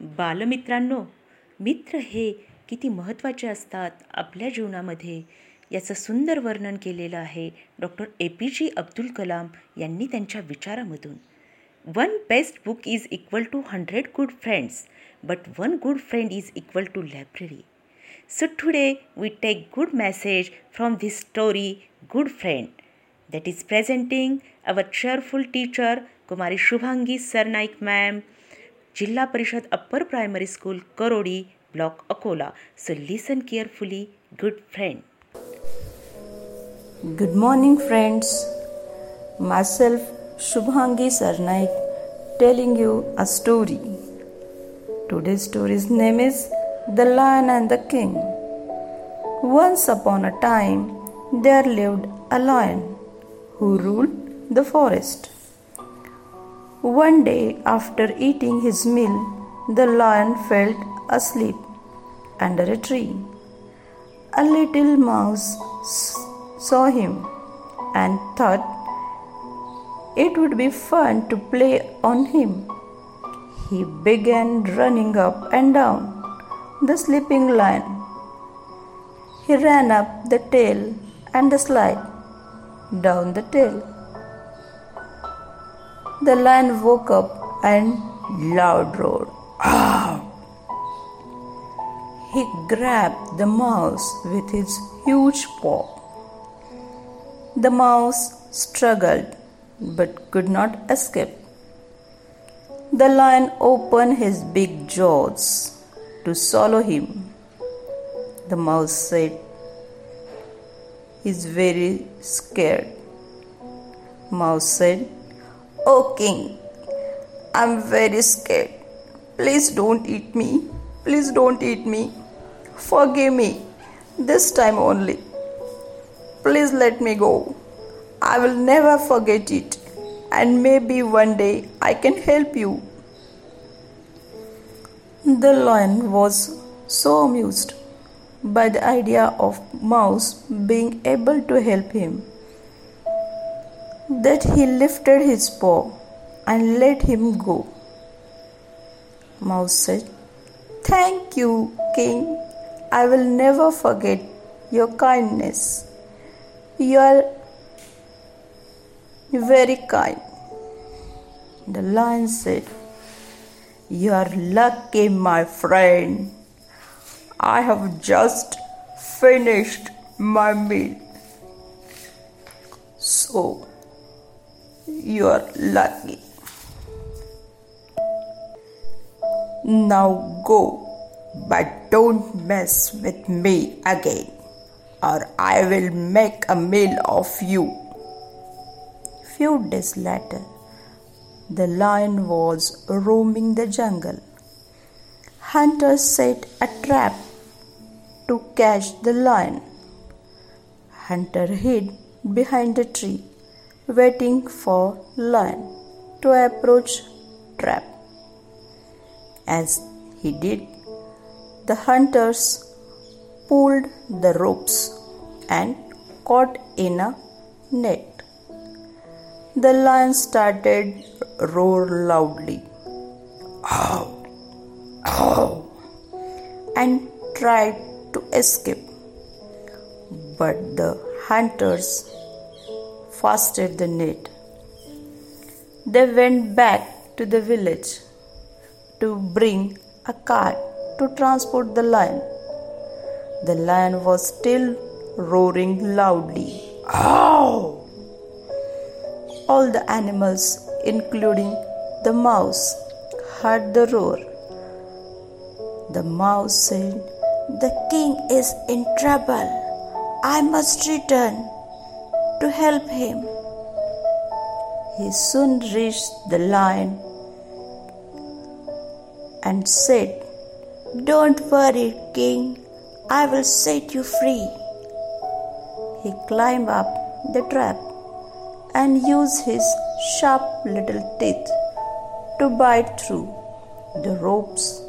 बालमित्रांनो मित्र हे किती महत्त्वाचे असतात आपल्या जीवनामध्ये याचं सुंदर वर्णन केलेलं आहे doctor A P J Abdul Kalam यांनी त्यांच्या विचारामधून. One best book is equal to hundred good friends but one good friend is equal to library so today we take good message from this story good friend that is presenting our cheerful teacher Kumari Shubhangi Sarnaik ma'am, Jilla Parishad Upper Primary School, Karodi, Block Akola. So listen carefully, good friend. Good morning, friends. Myself, Shubhangi Sarnaik, telling you a story. Today's story's name is The Lion and the King. Once upon a time, there lived a lion who ruled the forest. One day, after eating his meal, the lion fell asleep under a tree. A little mouse saw him and thought it would be fun to play on him. He began running up and down the sleeping lion. He ran up the tail and the slide down the tail. The lion woke up and loud roared. Ah! He grabbed the mouse with his huge paw. The mouse struggled but could not escape. The lion opened his big jaws to swallow him. The mouse said, He's very scared. Mouse said, Oh, king, I'm very scared. Please don't eat me. Please don't eat me. Forgive me. This time only. Please let me go. I will never forget it. And maybe one day I can help you. The lion was so amused by the idea of Mouse being able to help him that he lifted his paw and let him go. Mouse said, Thank you, King. I will never forget your kindness. You are very kind. The lion said, You are lucky, my friend. I have just finished my meal. So, you are lucky. Now go, but don't mess with me again, or I will make a meal of you. Few days later, the lion was roaming the jungle. Hunters set a trap to catch the lion. Hunter hid behind a tree, waiting for lion to approach trap. As he did, the hunters pulled the ropes and caught in a net. The lion started roar loudly, ow, ow, and tried to escape. But the hunters fastened the net. They went back to the village to bring a cart to transport the lion. The lion was still roaring loudly. Ow! All the animals, including the mouse, heard the roar. The mouse said, The king is in trouble. I must return to help him. He soon reached the lion and said, Don't worry, king, I will set you free. He climbed up the trap and used his sharp little teeth to bite through the ropes.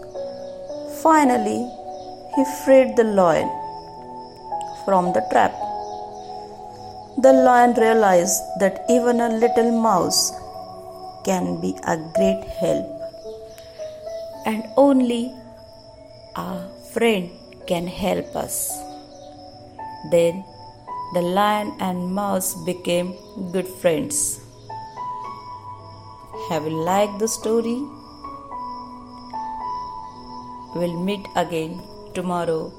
Finally, he freed the lion from the trap. The lion realized that even a little mouse can be a great help and only a friend can help us. Then the lion and mouse became good friends. Have you liked the story? We'll meet again tomorrow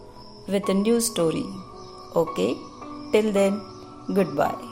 with a new story. Okay? Till then, goodbye.